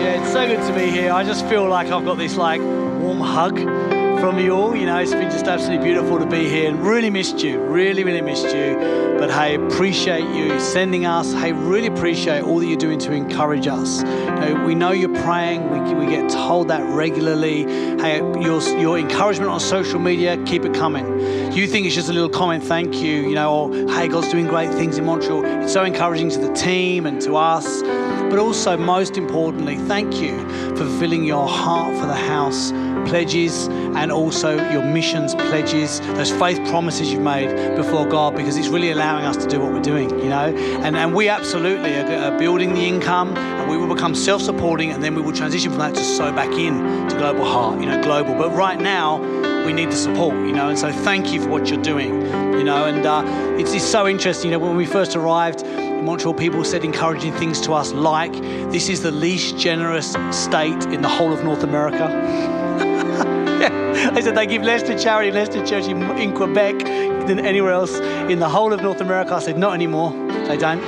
Yeah, it's so good to be here. I just feel like I've got this like warm hug from you all. You know, it's been just absolutely beautiful to be here and really missed you. Really, really missed you. But hey, appreciate you sending us. Hey, really appreciate all that you're doing to encourage us. You know, we know you're praying. We, we get told that regularly. Hey, your, your encouragement on social media, keep it coming. You think it's just a little comment, thank you, you know, or hey, God's doing great things in Montreal. It's so encouraging to the team and to us. But also, most importantly, thank you for fulfilling your heart for the house pledges and also your missions pledges, those faith promises you've made before God, because it's really allowing us to do what we're doing, you know. And, and we absolutely are, are building the income and we will become self supporting and then we will transition from that to sow back in to Global Heart, you know, global. But right now, we need the support, you know. And so thank you for what you're doing, you know. And uh, it's, it's so interesting, you know, when we first arrived, Montreal people said encouraging things to us like, this is the least generous state in the whole of North America. yeah. They said they give less to charity, less to church in, in Quebec than anywhere else in the whole of North America. I said, not anymore. They don't.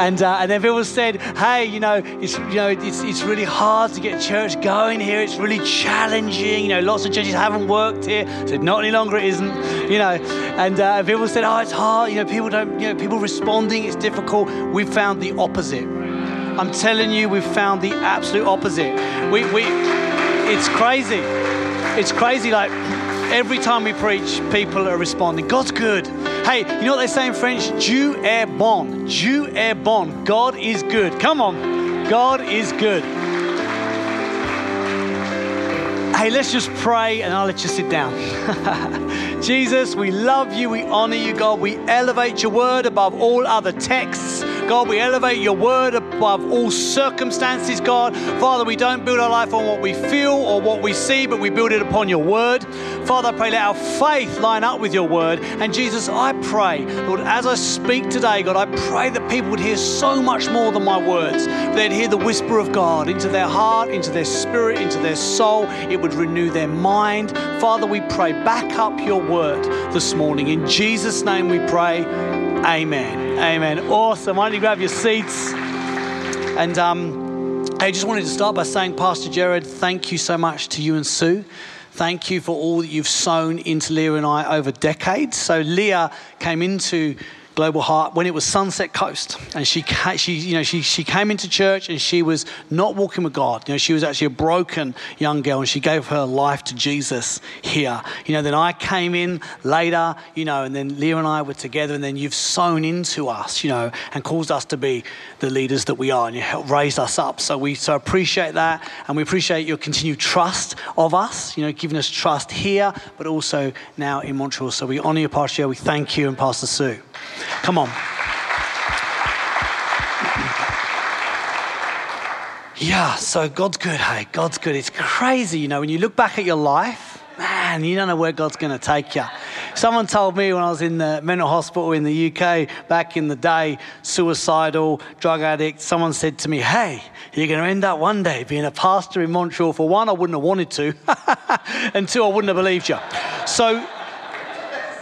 And, uh, and then people said, hey, you know, it's, you know it's, it's really hard to get church going here. It's really challenging. You know, lots of churches haven't worked here. Said, not any longer it isn't, you know. And uh, people said, oh, it's hard. You know, people don't, you know, people responding, it's difficult. We found the opposite. I'm telling you, we've found the absolute opposite. We, we, it's crazy. It's crazy. Like, every time we preach, people are responding. God's good. Hey, you know what they say in French? Dieu est bon. Dieu est bon. God is good. Come on. God is good. Hey, let's just pray and I'll let you sit down. Jesus, we love you. We honor you, God. We elevate your word above all other texts. God, we elevate your word above all circumstances, God. Father, we don't build our life on what we feel or what we see, but we build it upon your word. Father, I pray let our faith line up with your word. And Jesus, I pray, Lord, as I speak today, God, I pray that people would hear so much more than my words. They'd hear the whisper of God into their heart, into their spirit, into their soul. It would renew their mind. Father, we pray, back up your word this morning. In Jesus' name we pray. Amen. Amen. Awesome. Why don't you grab your seats? And um, I just wanted to start by saying, Pastor Jared, thank you so much to you and Sue. Thank you for all that you've sown into Leah and I over decades. So Leah came into Global Heart when it was Sunset Coast, and she, she, you know, she, she came into church and she was not walking with God. You know, she was actually a broken young girl, and she gave her life to Jesus here. You know, then I came in later, you know, and then Leah and I were together, and then you've sown into us, you know, and caused us to be the leaders that we are, and you helped raise us up. So we so appreciate that, and we appreciate your continued trust of us, you know, giving us trust here, but also now in Montreal. So we honour your pastor. We thank you and Pastor Sue. Come on. Yeah, so God's good, hey, God's good. It's crazy, you know, when you look back at your life, man, you don't know where God's going to take you. Someone told me when I was in the mental hospital in the UK back in the day, suicidal, drug addict, someone said to me, Hey, you're going to end up one day being a pastor in Montreal. For one, I wouldn't have wanted to, and two, I wouldn't have believed you. So,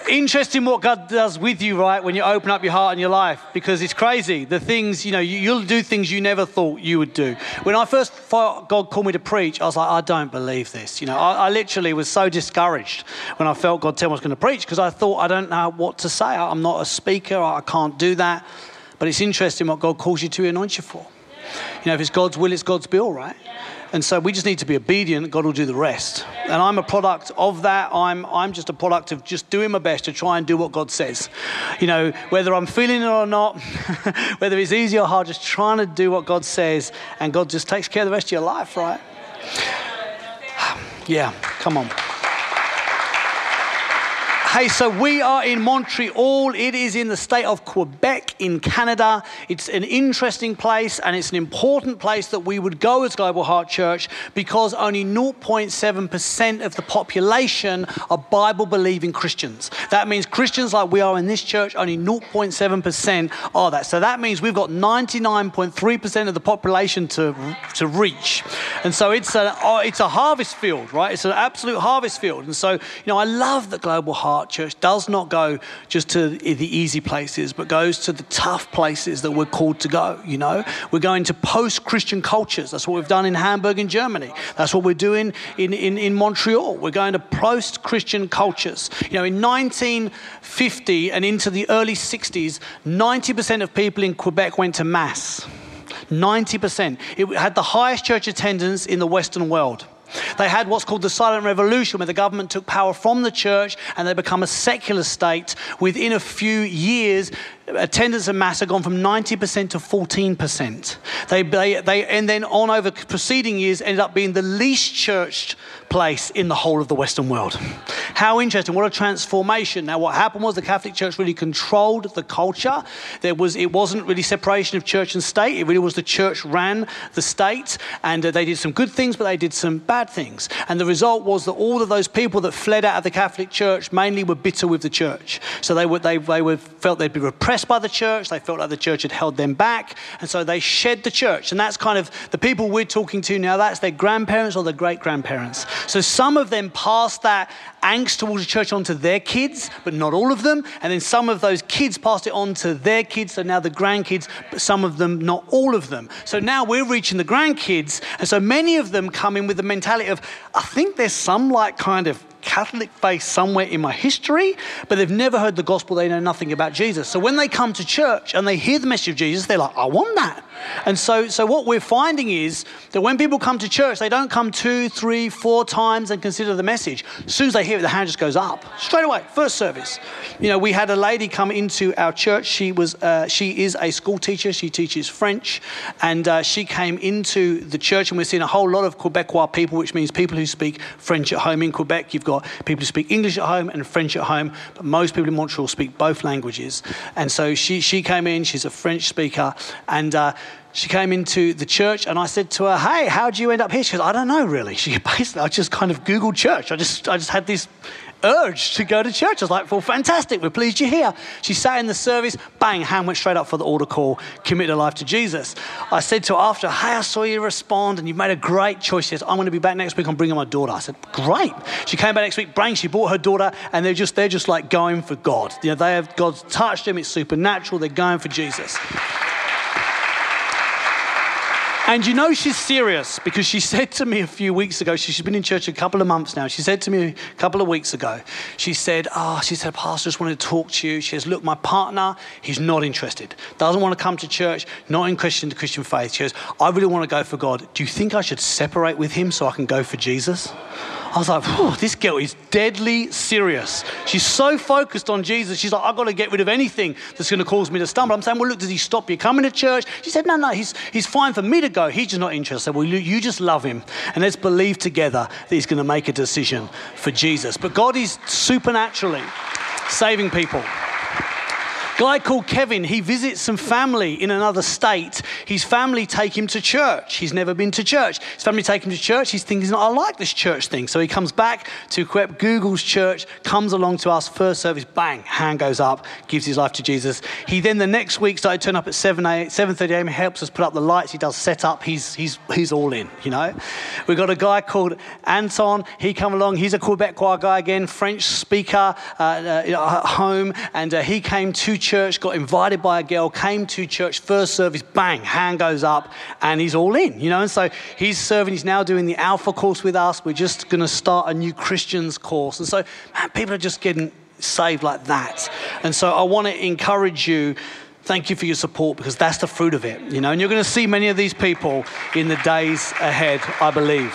interesting what God does with you, right, when you open up your heart and your life, because it's crazy. The things, you know, you, will do things you never thought you would do. When I first God called me to preach, I was like, I don't believe this. You know, I, I literally was so discouraged when I felt God tell me I was going to preach because I thought, I don't know what to say. I'm not a speaker. I can't do that. But it's interesting what God calls you to anoint you for. You know, if it's God's will, it's God's bill, right? And so we just need to be obedient, God will do the rest. And I'm a product of that. I'm, I'm just a product of just doing my best to try and do what God says. You know, whether I'm feeling it or not, whether it's easy or hard, just trying to do what God says, and God just takes care of the rest of your life, right? Yeah, come on. Hey, so we are in Montreal. It is in the state of Quebec in Canada. It's an interesting place and it's an important place that we would go as Global Heart Church because only 0.7% of the population are Bible believing Christians. That means Christians like we are in this church, only 0.7% are that. So that means we've got 99.3% of the population to, to reach. And so it's a, oh, it's a harvest field, right? It's an absolute harvest field. And so, you know, I love that Global Heart Heart Church does not go just to the easy places, but goes to the tough places that we're called to go. You know, we're going to post Christian cultures. That's what we've done in Hamburg, in Germany. That's what we're doing in, in, in Montreal. We're going to post Christian cultures. You know, in 1950 and into the early 60s, 90% of people in Quebec went to Mass. 90%. It had the highest church attendance in the Western world. They had what's called the silent revolution, where the government took power from the church and they become a secular state. Within a few years, attendance at mass had gone from 90% to 14%. They, they, they, and then on over preceding years ended up being the least churched place in the whole of the Western world. How interesting, what a transformation. Now, what happened was the Catholic Church really controlled the culture. There was, it wasn't really separation of church and state, it really was the church ran the state, and uh, they did some good things, but they did some bad things. And the result was that all of those people that fled out of the Catholic Church mainly were bitter with the church. So they, were, they, they were, felt they'd be repressed oppressed by the church. They felt like the church had held them back. And so they shed the church. And that's kind of the people we're talking to now, that's their grandparents or their great grandparents. So some of them passed that angst towards the church onto their kids, but not all of them. And then some of those kids passed it on to their kids. So now the grandkids, but some of them, not all of them. So now we're reaching the grandkids. And so many of them come in with the mentality of, I think there's some like kind of Catholic faith somewhere in my history, but they've never heard the gospel. They know nothing about Jesus. So when they come to church and they hear the message of Jesus, they're like, I want that. And so, so what we're finding is that when people come to church, they don't come two, three, four times and consider the message. As soon as they hear it, the hand just goes up straight away. First service. You know, we had a lady come into our church. She was, uh, she is a school teacher. She teaches French, and uh, she came into the church, and we're seeing a whole lot of Quebecois people, which means people who speak French at home in Quebec. You've got people who speak English at home and French at home, but most people in Montreal speak both languages. And so she, she came in. She's a French speaker, and uh, she came into the church and I said to her, Hey, how did you end up here? She goes, I don't know really. She basically, I just kind of Googled church. I just, I just had this urge to go to church. I was like, Well, fantastic. We're pleased you're here. She sat in the service, bang, hand went straight up for the altar call, committed her life to Jesus. I said to her after, Hey, I saw you respond and you've made a great choice. She says, I'm going to be back next week. I'm bringing my daughter. I said, Great. She came back next week, bang, she brought her daughter and they're just, they're just like going for God. You know, they have, God's touched them. It's supernatural. They're going for Jesus. And you know she's serious because she said to me a few weeks ago, she's been in church a couple of months now. She said to me a couple of weeks ago, she said, Oh, she said, Pastor, I just wanted to talk to you. She says, Look, my partner, he's not interested, doesn't want to come to church, not in Christian, Christian faith. She goes, I really want to go for God. Do you think I should separate with him so I can go for Jesus? I was like, this girl is deadly serious. She's so focused on Jesus. She's like, I've got to get rid of anything that's going to cause me to stumble. I'm saying, well, look, does he stop you coming to church? She said, no, no, he's, he's fine for me to go. He's just not interested. Well, you just love him. And let's believe together that he's going to make a decision for Jesus. But God is supernaturally saving people. Guy called Kevin, he visits some family in another state. His family take him to church. He's never been to church. His family take him to church. He's thinking, I like this church thing. So he comes back to Quep, Google's church, comes along to us, first service, bang, hand goes up, gives his life to Jesus. He then the next week started turn up at 7 a, 7.30 a.m., helps us put up the lights. He does set up. He's, he's, he's all in, you know. We've got a guy called Anton. He come along. He's a Quebecois guy again, French speaker uh, uh, at home. And uh, he came to church church, got invited by a girl, came to church, first service, bang, hand goes up, and he's all in, you know. And so he's serving, he's now doing the Alpha course with us. We're just going to start a new Christians course. And so, man, people are just getting saved like that. And so I want to encourage you thank you for your support because that's the fruit of it, you know. And you're going to see many of these people in the days ahead, I believe.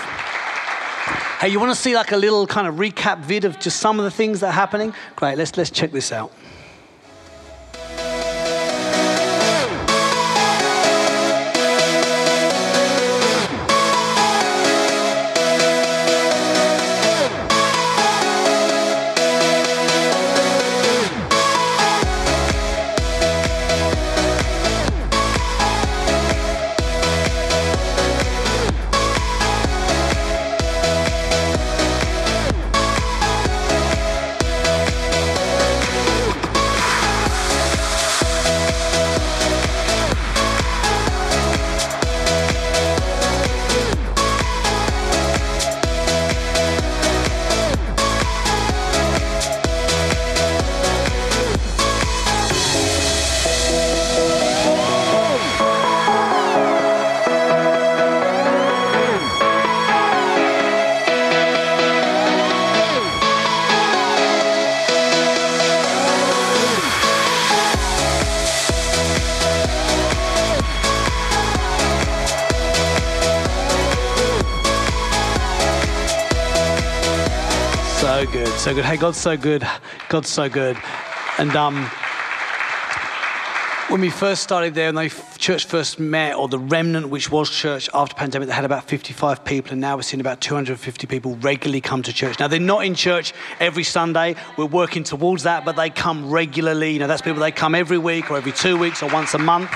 Hey, you want to see like a little kind of recap vid of just some of the things that are happening? Great, let's let's check this out. So good. Hey, God's so good. God's so good. And um, when we first started there and the church first met, or the remnant, which was church after pandemic, they had about 55 people, and now we're seeing about 250 people regularly come to church. Now, they're not in church every Sunday. We're working towards that, but they come regularly. You know, that's people, they come every week or every two weeks or once a month.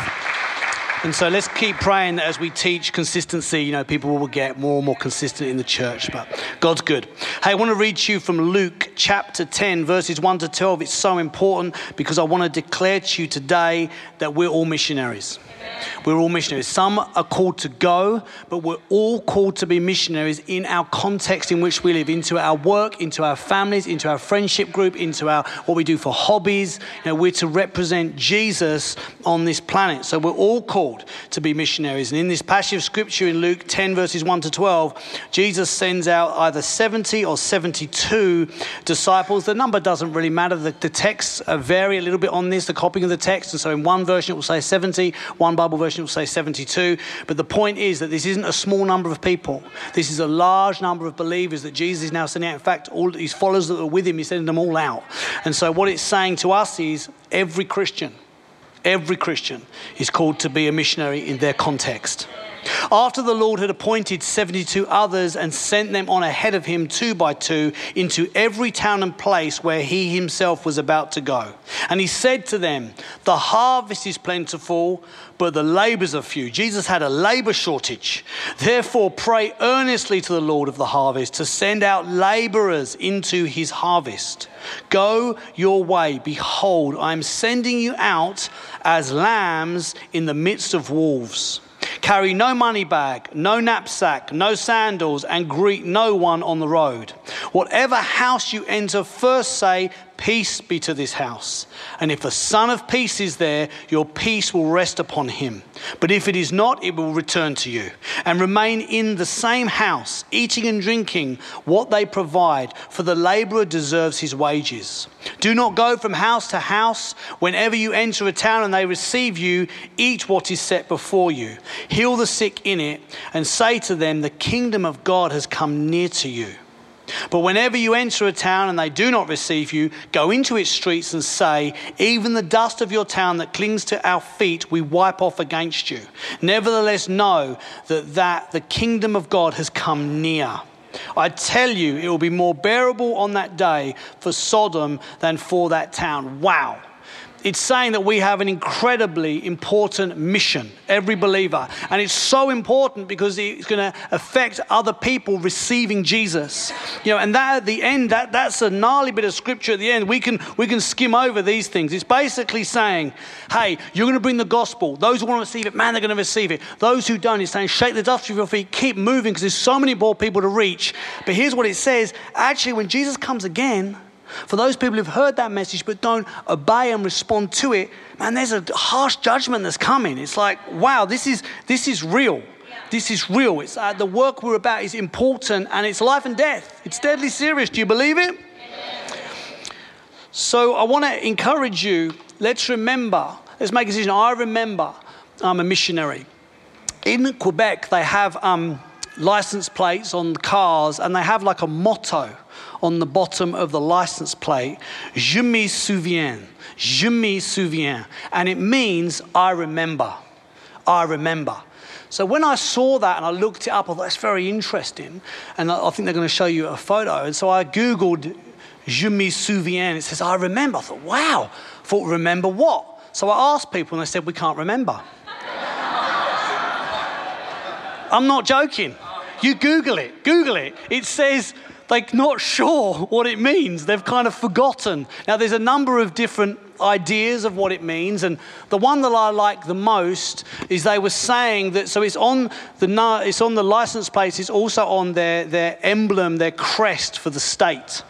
And so let's keep praying that as we teach consistency, you know, people will get more and more consistent in the church. But God's good. Hey, I want to read to you from Luke chapter 10, verses 1 to 12. It's so important because I want to declare to you today that we're all missionaries. We're all missionaries. Some are called to go, but we're all called to be missionaries in our context in which we live, into our work, into our families, into our friendship group, into our what we do for hobbies. You know, we're to represent Jesus on this planet. So we're all called to be missionaries. And in this passage of scripture in Luke 10, verses 1 to 12, Jesus sends out either 70 or 72 disciples. The number doesn't really matter. The, the texts uh, vary a little bit on this, the copying of the text. And so in one version it will say 70, one Bible version will say 72. But the point is that this isn't a small number of people. This is a large number of believers that Jesus is now sending out. In fact, all his followers that are with him, he's sending them all out. And so what it's saying to us is every Christian, every Christian is called to be a missionary in their context. After the Lord had appointed 72 others and sent them on ahead of him two by two into every town and place where he himself was about to go. And he said to them, The harvest is plentiful, but the laborers are few. Jesus had a labor shortage. Therefore, pray earnestly to the Lord of the harvest to send out laborers into his harvest. Go your way. Behold, I am sending you out as lambs in the midst of wolves. Carry no money bag, no knapsack, no sandals, and greet no one on the road. Whatever house you enter, first say, Peace be to this house. And if the Son of Peace is there, your peace will rest upon him. But if it is not, it will return to you. And remain in the same house, eating and drinking what they provide, for the laborer deserves his wages. Do not go from house to house. Whenever you enter a town and they receive you, eat what is set before you. Heal the sick in it, and say to them, The kingdom of God has come near to you. But whenever you enter a town and they do not receive you, go into its streets and say, Even the dust of your town that clings to our feet, we wipe off against you. Nevertheless, know that, that the kingdom of God has come near. I tell you, it will be more bearable on that day for Sodom than for that town. Wow it's saying that we have an incredibly important mission, every believer. And it's so important because it's going to affect other people receiving Jesus. You know, and that at the end, that, that's a gnarly bit of scripture at the end. We can, we can skim over these things. It's basically saying, hey, you're going to bring the gospel. Those who want to receive it, man, they're going to receive it. Those who don't, it's saying, shake the dust off your feet, keep moving because there's so many more people to reach. But here's what it says actually, when Jesus comes again, for those people who've heard that message but don't obey and respond to it, man, there's a harsh judgment that's coming. It's like, wow, this is, this is real. This is real. It's, uh, the work we're about is important and it's life and death. It's deadly serious. Do you believe it? So I want to encourage you. Let's remember, let's make a decision. I remember I'm a missionary. In Quebec, they have um, license plates on cars and they have like a motto on the bottom of the license plate, Je me souviens, Je me souviens. And it means I remember. I remember. So when I saw that and I looked it up, I thought that's very interesting. And I think they're going to show you a photo. And so I Googled Je me souviens. It says, I remember. I thought, wow. I thought, remember what? So I asked people and they said, we can't remember. I'm not joking. You Google it. Google it. It says they're not sure what it means. They've kind of forgotten. Now, there's a number of different ideas of what it means, and the one that I like the most is they were saying that so it's on the it's on the license plates, it's also on their their emblem, their crest for the state,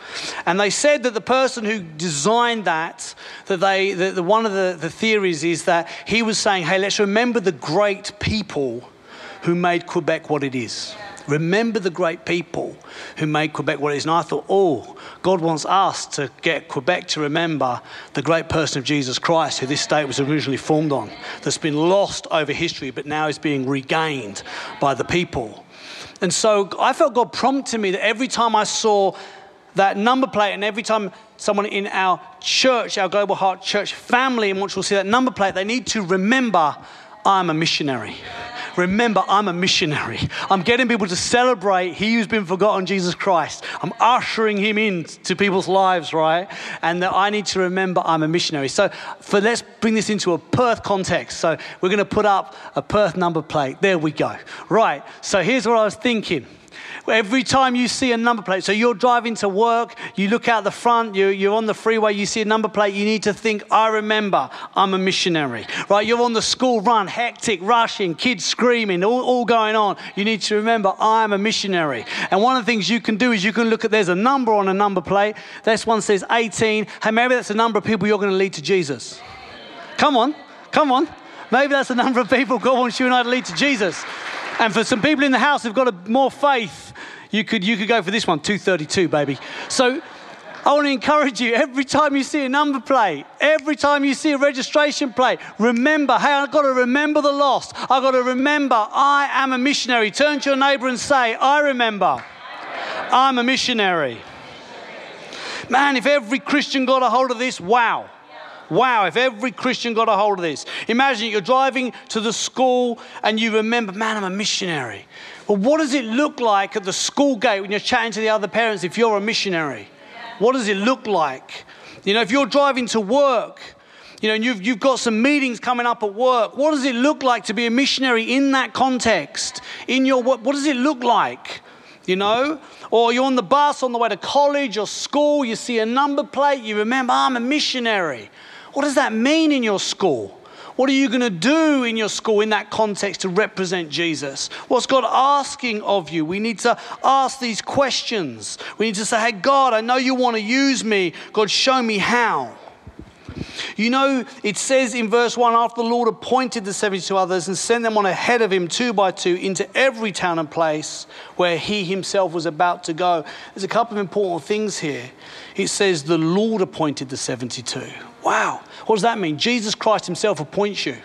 and they said that the person who designed that that they that the, one of the, the theories is that he was saying, hey, let's remember the great people who made Quebec what it is. Remember the great people who made Quebec what it is. And I thought, oh, God wants us to get Quebec to remember the great person of Jesus Christ, who this state was originally formed on, that's been lost over history, but now is being regained by the people. And so I felt God prompting me that every time I saw that number plate, and every time someone in our church, our Global Heart Church family in Montreal see that number plate, they need to remember I'm a missionary. Remember, I'm a missionary. I'm getting people to celebrate He who's been forgotten, Jesus Christ. I'm ushering Him into people's lives, right? And that I need to remember I'm a missionary. So, for let's bring this into a Perth context. So, we're going to put up a Perth number plate. There we go. Right. So, here's what I was thinking. Every time you see a number plate, so you're driving to work, you look out the front, you're, on the freeway, you see a number plate, you need to think, I remember I'm a missionary, right? You're on the school run, hectic, rushing, kids screaming, all, all going on. You need to remember, I'm a missionary. And one of the things you can do is you can look at, there's a number on a number plate. This one says 18. Hey, maybe that's the number of people you're going to lead to Jesus. Come on, come on. Maybe that's the number of people God wants you and I to lead to Jesus. And for some people in the house who've got a, more faith, you could, you could go for this one, 232, baby. So I want to encourage you every time you see a number plate, every time you see a registration plate, remember, hey, I've got to remember the lost. I've got to remember I am a missionary. Turn to your neighbor and say, I remember I'm a missionary. Man, if every Christian got a hold of this, wow. Wow, if every Christian got a hold of this. Imagine you're driving to the school and you remember, man, I'm a missionary. Well, what does it look like at the school gate when you're chatting to the other parents if you're a missionary? What does it look like? You know, if you're driving to work, you know, and you've, you've got some meetings coming up at work, what does it look like to be a missionary in that context? In your work, what does it look like? You know? Or you're on the bus on the way to college or school, you see a number plate, you remember, I'm a missionary. What does that mean in your school? What are you going to do in your school in that context to represent Jesus? What's God asking of you? We need to ask these questions. We need to say, Hey, God, I know you want to use me. God, show me how. You know, it says in verse 1 after the Lord appointed the 72 others and sent them on ahead of him two by two into every town and place where he himself was about to go. There's a couple of important things here. It says the Lord appointed the 72. Wow. What does that mean? Jesus Christ Himself appoints you,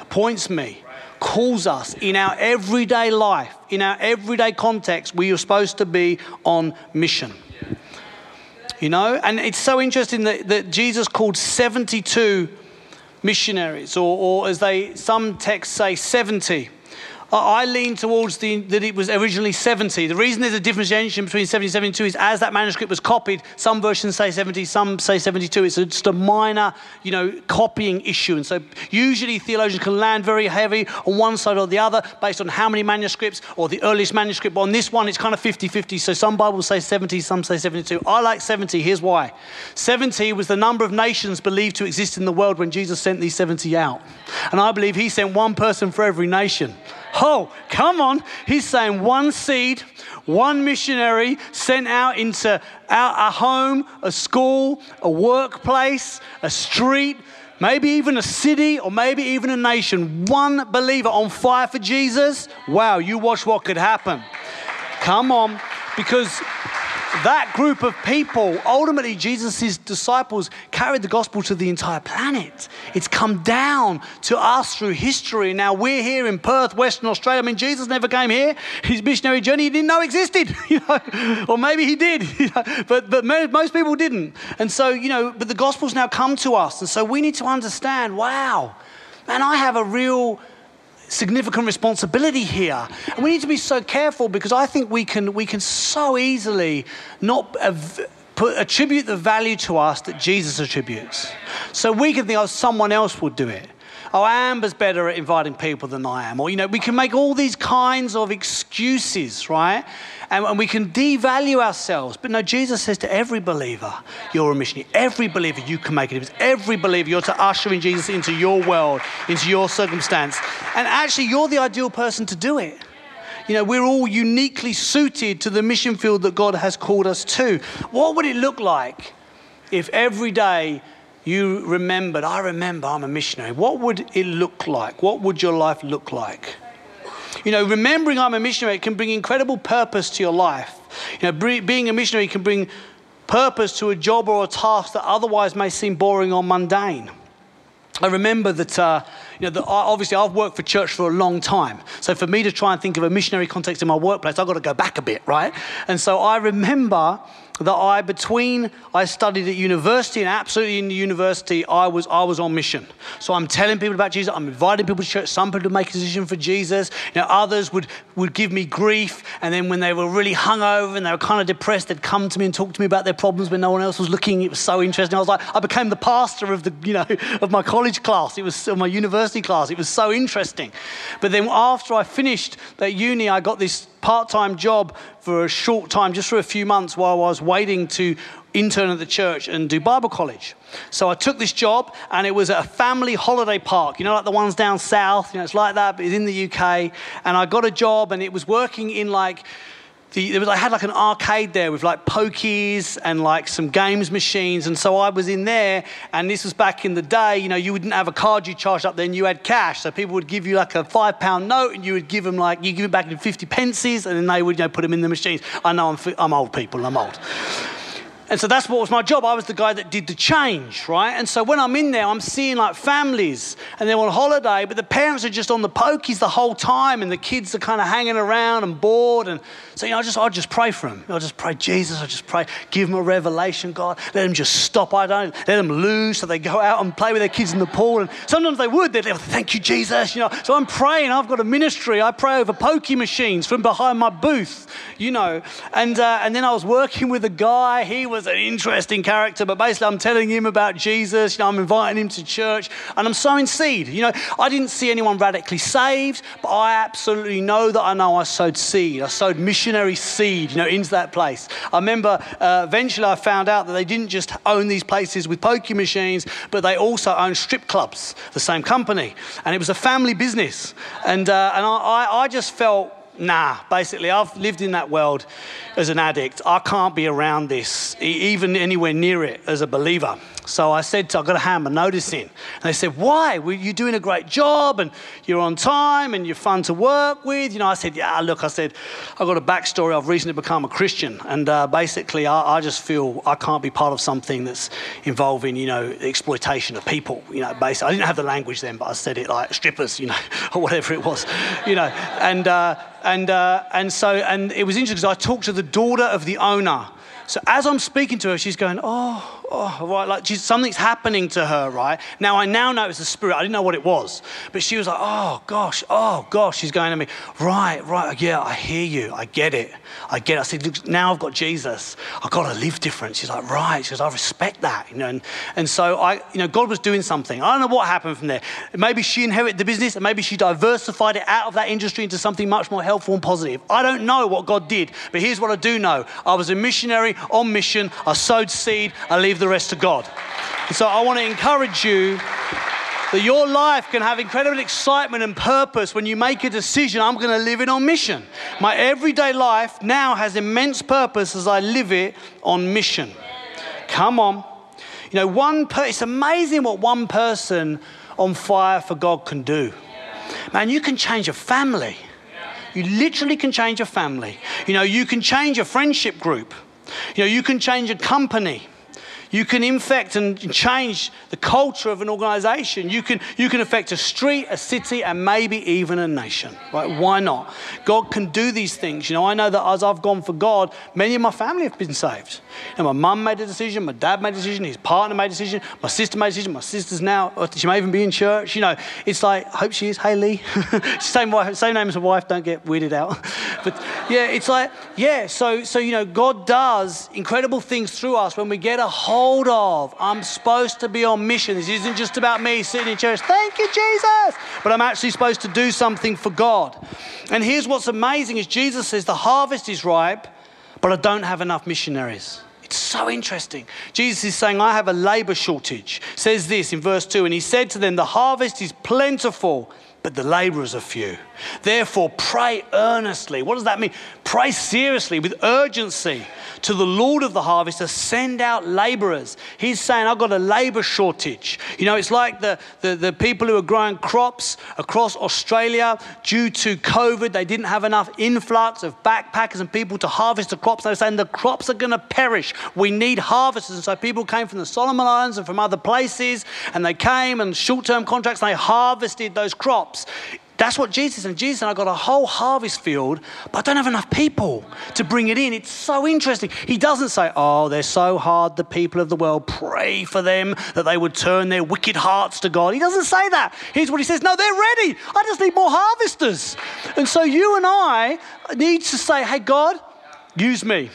appoints me, calls us in our everyday life, in our everyday context. We are supposed to be on mission. You know, and it's so interesting that, that Jesus called 72 missionaries, or, or as they some texts say, 70. I lean towards the, that it was originally 70. The reason there's a differentiation between 70 and 72 is as that manuscript was copied, some versions say 70, some say 72. It's just a minor, you know, copying issue. And so usually theologians can land very heavy on one side or the other based on how many manuscripts or the earliest manuscript. But on this one, it's kind of 50 50. So some Bibles say 70, some say 72. I like 70. Here's why 70 was the number of nations believed to exist in the world when Jesus sent these 70 out. And I believe he sent one person for every nation. Oh, come on. He's saying one seed, one missionary sent out into a home, a school, a workplace, a street, maybe even a city, or maybe even a nation. One believer on fire for Jesus. Wow, you watch what could happen. Come on. Because that group of people, ultimately, Jesus' disciples carried the gospel to the entire planet. It's come down to us through history. Now we're here in Perth, Western Australia. I mean, Jesus never came here. His missionary journey he didn't know existed, you know, or maybe he did, you know, but, but most people didn't. And so, you know, but the gospel's now come to us. And so we need to understand wow, man, I have a real significant responsibility here. And we need to be so careful because I think we can, we can so easily not put, attribute the value to us that Jesus attributes. So we can think, oh, someone else would do it. Oh, Amber's better at inviting people than I am. Or, you know, we can make all these kinds of excuses, right? and, and we can devalue ourselves. But no, Jesus says to every believer, you're a missionary. Every believer, you can make a difference. Every believer, you're to usher in Jesus into your world, into your circumstance. And actually, you're the ideal person to do it. You know, we're all uniquely suited to the mission field that God has called us to. What would it look like if every day you remembered, I remember I'm a missionary? What would it look like? What would your life look like? You know, remembering I'm a missionary can bring incredible purpose to your life. You know, being a missionary can bring purpose to a job or a task that otherwise may seem boring or mundane. I remember that, uh, you know, that obviously I've worked for church for a long time. So for me to try and think of a missionary context in my workplace, I've got to go back a bit, right? And so I remember that I, between I studied at university and absolutely in the university, I was, I was on mission. So I'm telling people about Jesus, I'm inviting people to church, some people to make a decision for Jesus. You know, others would, would give me grief, and then when they were really hungover and they were kind of depressed, they'd come to me and talk to me about their problems when no one else was looking. It was so interesting. I was like, I became the pastor of the, you know, of my college class. It was my university class. It was so interesting. But then after I finished that uni, I got this part-time job for a short time, just for a few months while I was waiting to intern at the church and do Bible college. So I took this job and it was at a family holiday park, you know, like the ones down south, you know, it's like that, but it's in the UK. And I got a job and it was working in like the, there was, I had like an arcade there with like pokies and like some games machines. And so I was in there, and this was back in the day, you know, you wouldn't have a card you charged up then, you had cash. So people would give you like a five pound note, and you would give them like, you give it back in 50 pences, and then they would, you know, put them in the machines. I know I'm, I'm old people, I'm old. And so that's what was my job. I was the guy that did the change, right? And so when I'm in there, I'm seeing like families and they're on holiday, but the parents are just on the pokies the whole time and the kids are kind of hanging around and bored. And so, you know, I just, I just pray for them. I just pray, Jesus, I just pray, give them a revelation, God. Let them just stop. I don't let them lose so they go out and play with their kids in the pool. And sometimes they would. They'd, go, thank you, Jesus. You know, so I'm praying. I've got a ministry. I pray over pokey machines from behind my booth, you know. And, uh, and then I was working with a guy. He was was an interesting character, but basically I'm telling him about Jesus, you know, I'm inviting him to church, and I'm sowing seed. You know, I didn't see anyone radically saved, but I absolutely know that I know I sowed seed. I sowed missionary seed, you know, into that place. I remember uh, eventually I found out that they didn't just own these places with poker machines, but they also owned strip clubs, the same company. And it was a family business. And, uh, and I, I just felt nah, basically, I've lived in that world as an addict. I can't be around this, even anywhere near it as a believer. So I said, I've got to hand my notice in. And they said, why? Well, you're doing a great job and you're on time and you're fun to work with. You know, I said, yeah, look, I said, I've got a backstory. I've recently become a Christian. And uh, basically, I, I, just feel I can't be part of something that's involving, you know, exploitation of people. You know, basically, I didn't have the language then, but I said it like strippers, you know, or whatever it was, you know. And, uh, and, uh, and so, and it was interesting because I talked to the daughter of the owner. So as I'm speaking to her, she's going, oh, oh, right, like something's happening to her, right? Now I now know it's the spirit. I didn't know what it was, but she was like, oh gosh, oh gosh. She's going to me, right, right, yeah, I hear you, I get it, I get it. I said, look, now I've got Jesus, I've got to live different. She's like, right. She goes, I respect that, you know. And, and so I, you know, God was doing something. I don't know what happened from there. Maybe she inherited the business, and maybe she diversified it out of that industry into something much more helpful and positive. I don't know what God did, but here's what I do know: I was a missionary on mission. I sowed seed. I leave the rest to God. And so I want to encourage you that your life can have incredible excitement and purpose when you make a decision I'm going to live it on mission. My everyday life now has immense purpose as I live it on mission. Come on. You know, one per- it's amazing what one person on fire for God can do. Man, you can change a family. You literally can change a family. You know, you can change a friendship group. You know, you can change a company. You can infect and change the culture of an organization. You can, you can affect a street, a city, and maybe even a nation. Right? Why not? God can do these things. You know, I know that as I've gone for God, many of my family have been saved. And my mum made a decision, my dad made a decision, his partner made a decision, my sister made a decision, my sister's now, she may even be in church. You know, it's like, I hope she is. Hey, Lee. same, wife, same name as her wife, don't get weirded out. but yeah, it's like, yeah, so, so, you know, God does incredible things through us when we get a hold hold of. I'm supposed to be on mission. This isn't just about me sitting in church, thank you, Jesus. But I'm actually supposed to do something for God. And here's what's amazing is Jesus says the harvest is ripe, but I don't have enough missionaries. It's so interesting. Jesus is saying, I have a labor shortage. Says this in verse 2, and he said to them, The harvest is plentiful, but the laborers are few. Therefore, pray earnestly. What does that mean? Pray seriously, with urgency, to the Lord of the harvest to send out laborers. He's saying, I've got a labor shortage. You know, it's like the, the, the people who are growing crops across Australia due to COVID, they didn't have enough influx of backpackers and people to harvest the crops. They're saying the crops are going to perish. We need harvesters. And so people came from the Solomon Islands and from other places, and they came and short term contracts, and they harvested those crops That's what Jesus and Jesus and I got a whole harvest field, but I don't have enough people to bring it in. It's so interesting. He doesn't say, "Oh, they're so hard, the people of the world. Pray for them that they would turn their wicked hearts to God." He doesn't say that. Here's what he says: "No, they're ready. I just need more harvesters." And so you and I need to say, "Hey, God, use me."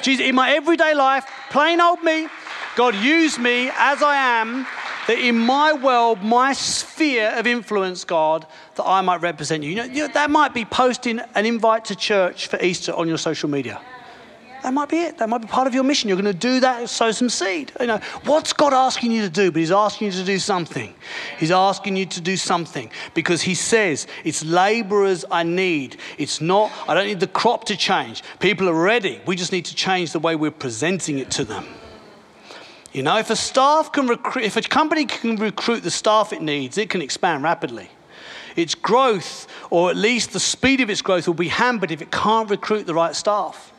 Jesus, in my everyday life, plain old me, God, use me as I am that in my world, my sphere of influence, God, that I might represent you. You know, you know, that might be posting an invite to church for Easter on your social media. That might be it. That might be part of your mission. You're going to do that, sow some seed. You know, what's God asking you to do? But He's asking you to do something. He's asking you to do something because He says, It's laborers I need. It's not, I don't need the crop to change. People are ready. We just need to change the way we're presenting it to them. You know, if a staff can recruit, if a company can recruit the staff it needs, it can expand rapidly. Its growth, or at least the speed of its growth, will be hampered if it can't recruit the right staff.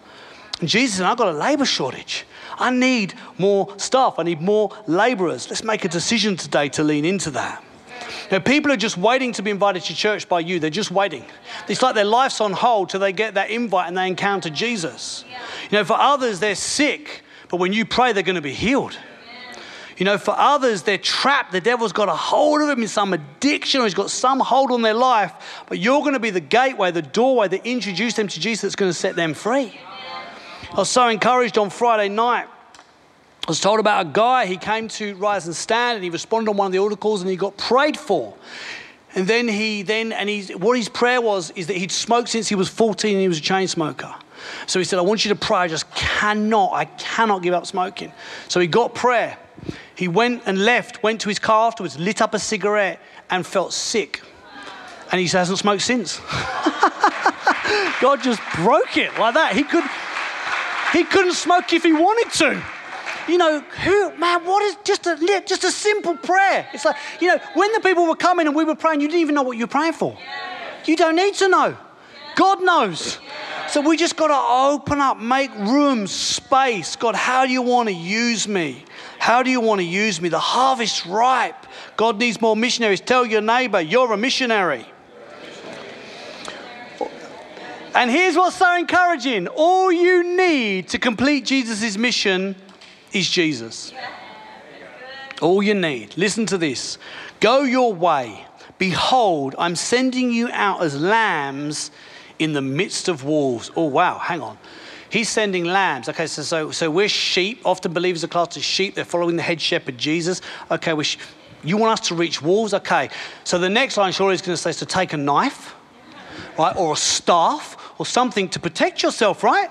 And Jesus said, I've got a labor shortage. I need more staff. I need more laborers. Let's make a decision today to lean into that. Now, people are just waiting to be invited to church by you. They're just waiting. It's like their life's on hold till they get that invite and they encounter Jesus. You know, for others, they're sick but when you pray, they're going to be healed. You know, for others, they're trapped. The devil's got a hold of them in some addiction or he's got some hold on their life. But you're going to be the gateway, the doorway that introduce them to Jesus that's going to set them free. I was so encouraged on Friday night. I was told about a guy, he came to Rise and Stand and he responded on one of the altar calls and he got prayed for. And then he then, and he's, what his prayer was is that he'd smoked since he was 14 and he was a chain smoker. So he said, I want you to pray. I just cannot, I cannot give up smoking. So he got prayer. He went and left, went to his car afterwards, lit up a cigarette, and felt sick. And he hasn't smoked since. God just broke it like that. He could he couldn't smoke if he wanted to. You know, who man, what is just a just a simple prayer? It's like, you know, when the people were coming and we were praying, you didn't even know what you were praying for. You don't need to know. God knows. So we just got to open up, make room, space. God, how do you want to use me? How do you want to use me? The harvest's ripe. God needs more missionaries. Tell your neighbor, you're a missionary. And here's what's so encouraging all you need to complete Jesus' mission is Jesus. All you need. Listen to this. Go your way. Behold, I'm sending you out as lambs in the midst of wolves. Oh, wow, hang on. He's sending lambs. Okay, so, so, so we're sheep. Often believers are classed as sheep. They're following the head shepherd, Jesus. Okay, we sh- you want us to reach wolves? Okay. So the next line surely is going to say is to take a knife, right, or a staff, or something to protect yourself, right?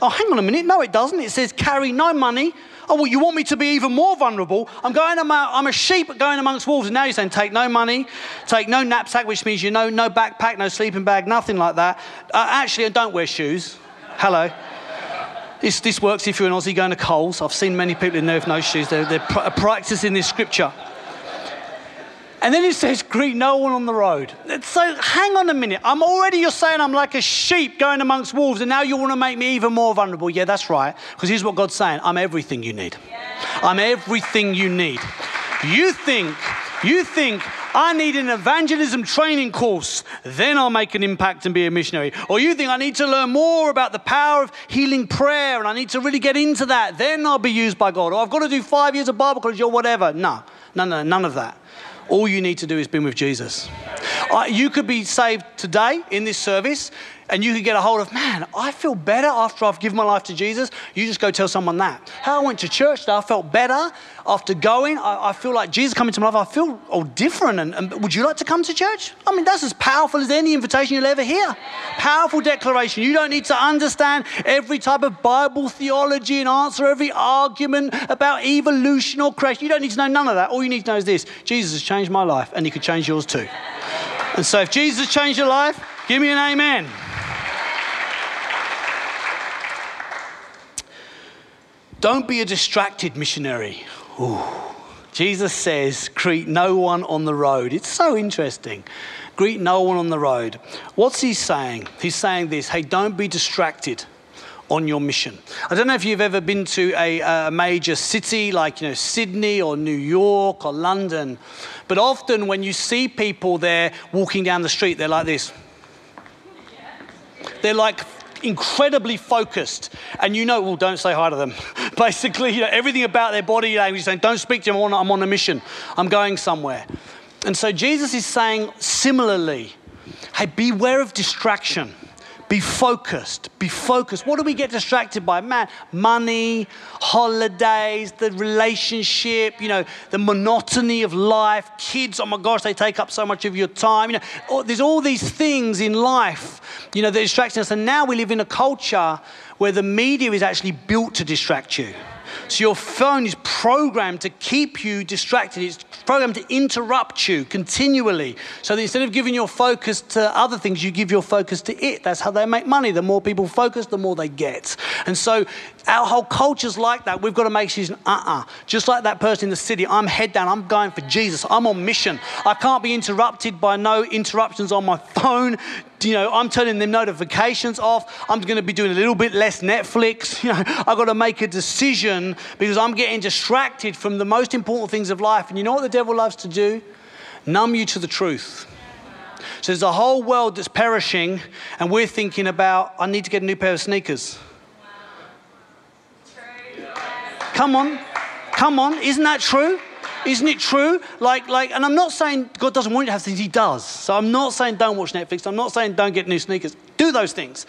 Oh, hang on a minute. No, it doesn't. It says carry no money, Oh, well, you want me to be even more vulnerable? I'm going I'm a sheep going amongst wolves. And now you're saying take no money, take no knapsack, which means you know no backpack, no sleeping bag, nothing like that. Uh, actually, don't wear shoes. Hello. This, this works if you're an Aussie going to Coles. I've seen many people in there with no shoes. They're, they're practicing this scripture. And then he says, greet no one on the road. So hang on a minute. I'm already, you're saying I'm like a sheep going amongst wolves, and now you want to make me even more vulnerable. Yeah, that's right. Because here's what God's saying I'm everything you need. I'm everything you need. You think, you think I need an evangelism training course, then I'll make an impact and be a missionary. Or you think I need to learn more about the power of healing prayer and I need to really get into that, then I'll be used by God. Or I've got to do five years of Bible college or whatever. No, no, no, none of that. All you need to do is be with Jesus. You could be saved today in this service and you can get a hold of, man, I feel better after I've given my life to Jesus. You just go tell someone that. How I went to church today, I felt better after going. I, I feel like Jesus coming to my life, I feel all different. And, and, would you like to come to church? I mean, that's as powerful as any invitation you'll ever hear. Powerful declaration. You don't need to understand every type of Bible theology and answer every argument about evolution or creation. You don't need to know none of that. All you need to know is this Jesus has changed my life, and he could change yours too. And so if Jesus changed your life, give me an amen. Don't be a distracted missionary. Ooh. Jesus says, greet no one on the road. It's so interesting. Greet no one on the road. What's he saying? He's saying this hey, don't be distracted on your mission. I don't know if you've ever been to a, a major city like you know Sydney or New York or London, but often when you see people there walking down the street, they're like this. They're like incredibly focused, and you know, well, don't say hi to them. Basically, you know, everything about their body language saying, don't speak to them, I'm on a mission, I'm going somewhere. And so Jesus is saying similarly, hey, beware of distraction. Be focused. Be focused. What do we get distracted by? Man, money, holidays, the relationship, you know, the monotony of life, kids, oh my gosh, they take up so much of your time. You know, there's all these things in life, you know, that distract us. And now we live in a culture where the media is actually built to distract you. So your phone is programmed to keep you distracted. It's programmed to interrupt you continually. So that instead of giving your focus to other things, you give your focus to it. That's how they make money. The more people focus, the more they get. And so our whole culture's like that. We've got to make decisions. Uh-uh. Just like that person in the city, I'm head down. I'm going for Jesus. I'm on mission. I can't be interrupted by no interruptions on my phone you know, I'm turning them notifications off. I'm going to be doing a little bit less Netflix. You know, I've got to make a decision because I'm getting distracted from the most important things of life. And you know what the devil loves to do? Numb you to the truth. So there's a whole world that's perishing, and we're thinking about, I need to get a new pair of sneakers. Come on, come on, isn't that true? Isn't it true? Like, like, and I'm not saying God doesn't want you to have things, He does. So I'm not saying don't watch Netflix. I'm not saying don't get new sneakers. Do those things.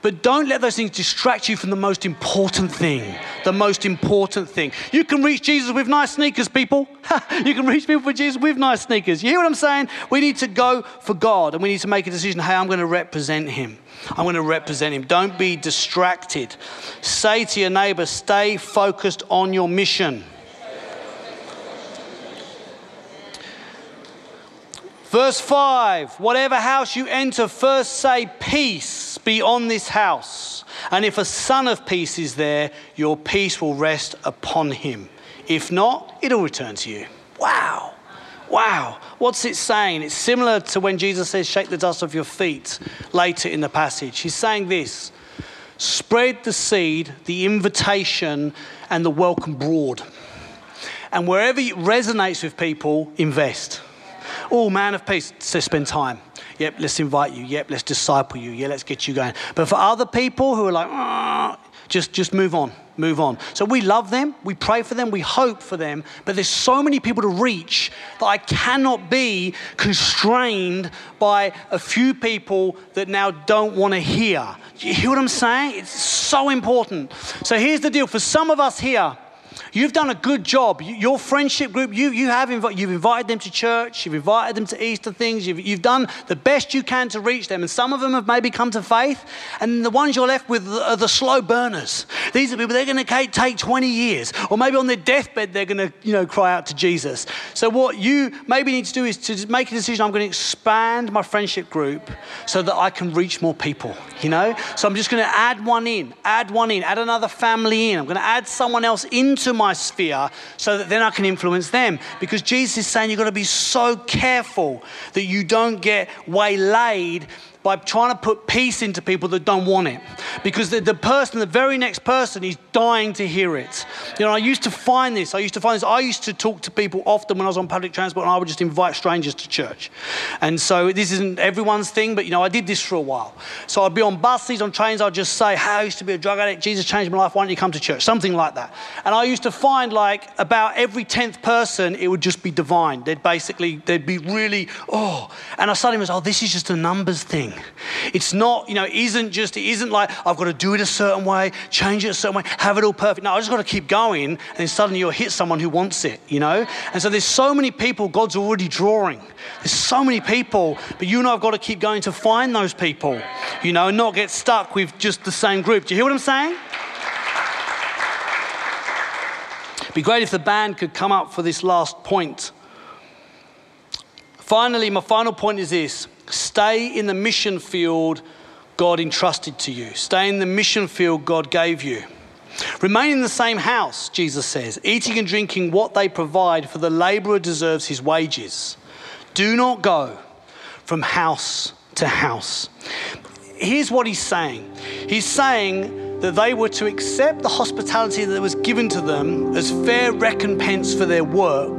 But don't let those things distract you from the most important thing. The most important thing. You can reach Jesus with nice sneakers, people. you can reach people for Jesus with nice sneakers. You hear what I'm saying? We need to go for God and we need to make a decision hey, I'm going to represent Him. I'm going to represent Him. Don't be distracted. Say to your neighbor, stay focused on your mission. Verse 5 Whatever house you enter, first say, Peace be on this house. And if a son of peace is there, your peace will rest upon him. If not, it'll return to you. Wow. What's it saying? It's similar to when Jesus says, Shake the dust off your feet later in the passage. He's saying this spread the seed, the invitation, and the welcome broad. And wherever it resonates with people, invest. Oh, man of peace, to spend time. Yep, let's invite you. Yep, let's disciple you. Yeah, let's get you going. But for other people who are like, ah, just, just move on, move on. So we love them, we pray for them, we hope for them, but there's so many people to reach that I cannot be constrained by a few people that now don't want to hear. You hear what I'm saying? It's so important. So here's the deal for some of us here, You've done a good job. Your friendship group, you, you have inv- you've invited them to church, you've invited them to Easter things, you've, you've done the best you can to reach them. And some of them have maybe come to faith, and the ones you're left with are the slow burners. These are people, they're going to take 20 years, or maybe on their deathbed, they're going to you know, cry out to Jesus. So, what you maybe need to do is to make a decision I'm going to expand my friendship group so that I can reach more people, you know? So, I'm just going to add one in, add one in, add another family in. I'm going to add someone else into my sphere so that then I can influence them. Because Jesus is saying you've got to be so careful that you don't get waylaid by trying to put peace into people that don't want it. Because the, the person, the very next person, is dying to hear it. You know, I used to find this. I used to find this. I used to talk to people often when I was on public transport and I would just invite strangers to church. And so this isn't everyone's thing, but you know, I did this for a while. So I'd be on buses, on trains, I'd just say, Hey, I used to be a drug addict. Jesus changed my life. Why don't you come to church? Something like that. And I used to find like about every 10th person, it would just be divine. They'd basically, they'd be really, oh. And I suddenly was, oh, this is just a numbers thing. It's not, you know, isn't just, it isn't like I've got to do it a certain way, change it a certain way, have it all perfect. No, I just got to keep going, and then suddenly you'll hit someone who wants it, you know? And so there's so many people God's already drawing. There's so many people, but you and I have got to keep going to find those people, you know, and not get stuck with just the same group. Do you hear what I'm saying? It'd be great if the band could come up for this last point. Finally, my final point is this stay in the mission field God entrusted to you, stay in the mission field God gave you. Remain in the same house, Jesus says, eating and drinking what they provide, for the laborer deserves his wages. Do not go from house to house. Here's what he's saying He's saying, that they were to accept the hospitality that was given to them as fair recompense for their work,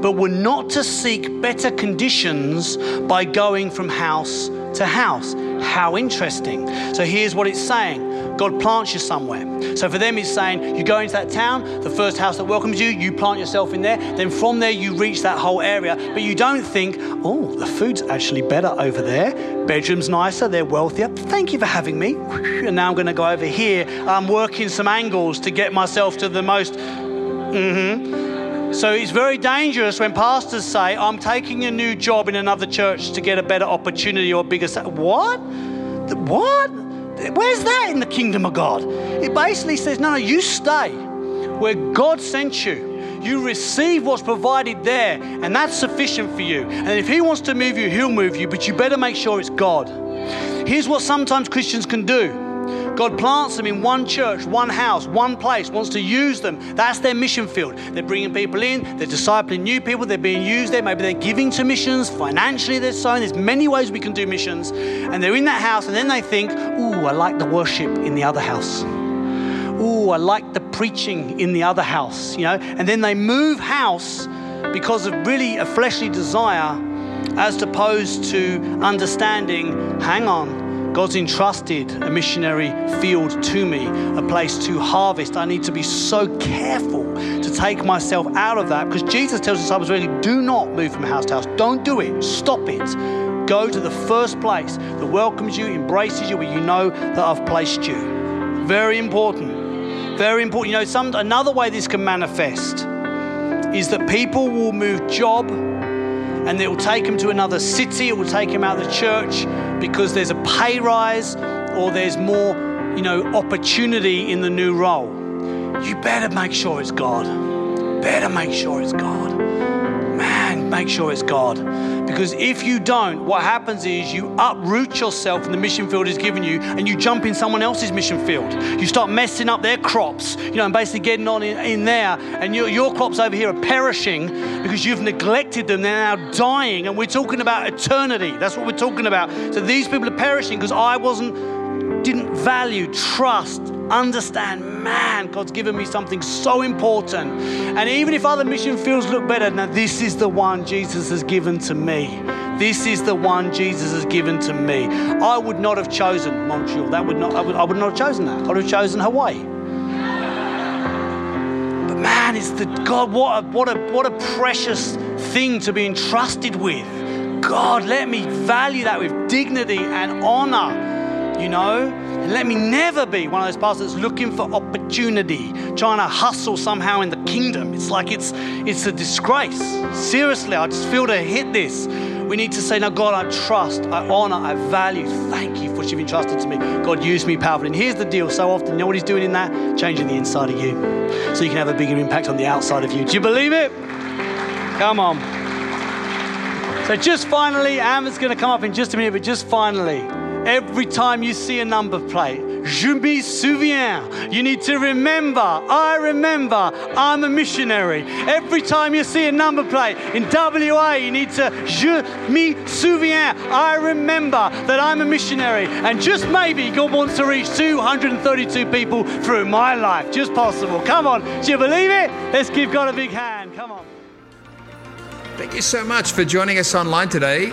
but were not to seek better conditions by going from house to house. How interesting. So here's what it's saying God plants you somewhere. So for them, He's saying, you go into that town, the first house that welcomes you, you plant yourself in there. Then from there, you reach that whole area. But you don't think, oh, the food's actually better over there. Bedroom's nicer, they're wealthier. Thank you for having me. And now I'm going to go over here. I'm working some angles to get myself to the most. Mm-hmm. So it's very dangerous when pastors say, I'm taking a new job in another church to get a better opportunity or bigger. What? What? Where's that in the kingdom of God? It basically says, no, no, you stay where God sent you. You receive what's provided there, and that's sufficient for you. And if He wants to move you, He'll move you, but you better make sure it's God. Here's what sometimes Christians can do God plants them in one church, one house, one place, wants to use them. That's their mission field. They're bringing people in, they're discipling new people, they're being used there. Maybe they're giving to missions, financially they're sowing. There's many ways we can do missions. And they're in that house, and then they think, ooh, I like the worship in the other house. Ooh, I like the preaching in the other house, you know? And then they move house because of really a fleshly desire as opposed to understanding, hang on, God's entrusted a missionary field to me, a place to harvest. I need to be so careful to take myself out of that because Jesus tells his disciples really do not move from house to house. Don't do it. Stop it. Go to the first place that welcomes you, embraces you, where you know that I've placed you. Very important. Very important. You know, some another way this can manifest is that people will move job and it will take them to another city, it will take them out of the church because there's a pay rise or there's more, you know, opportunity in the new role. You better make sure it's God. Better make sure it's God. Man, make sure it's God. Because if you don't, what happens is you uproot yourself from the mission field He's given you and you jump in someone else's mission field. You start messing up their crops, you know, and basically getting on in, in there. And your, your crops over here are perishing because you've neglected them. They're now dying. And we're talking about eternity. That's what we're talking about. So these people are perishing because I wasn't, didn't value, trust, understand, man, God's given me something so important. And even if other mission fields look better, now this is the one Jesus has given to me. This is the one Jesus has given to me. I would not have chosen Montreal. That would not, I would, I would not have chosen that. I would have chosen Hawaii. But man, it's the God, what a, what a, what a precious thing to be entrusted with. God, let me value that with dignity and honor, you know? And let me never be one of those pastors looking for opportunity, trying to hustle somehow in the kingdom. It's like it's it's a disgrace. Seriously, I just feel to hit this. We need to say, now, God, I trust, I honor, I value. Thank you for what you've entrusted to me. God, use me powerfully. And here's the deal so often, you know what He's doing in that? Changing the inside of you so you can have a bigger impact on the outside of you. Do you believe it? Come on. So, just finally, Amber's going to come up in just a minute, but just finally, Every time you see a number plate, je me souviens. You need to remember, I remember, I'm a missionary. Every time you see a number plate in WA, you need to, je me souviens. I remember that I'm a missionary. And just maybe God wants to reach 232 people through my life. Just possible. Come on. Do you believe it? Let's give God a big hand. Come on. Thank you so much for joining us online today.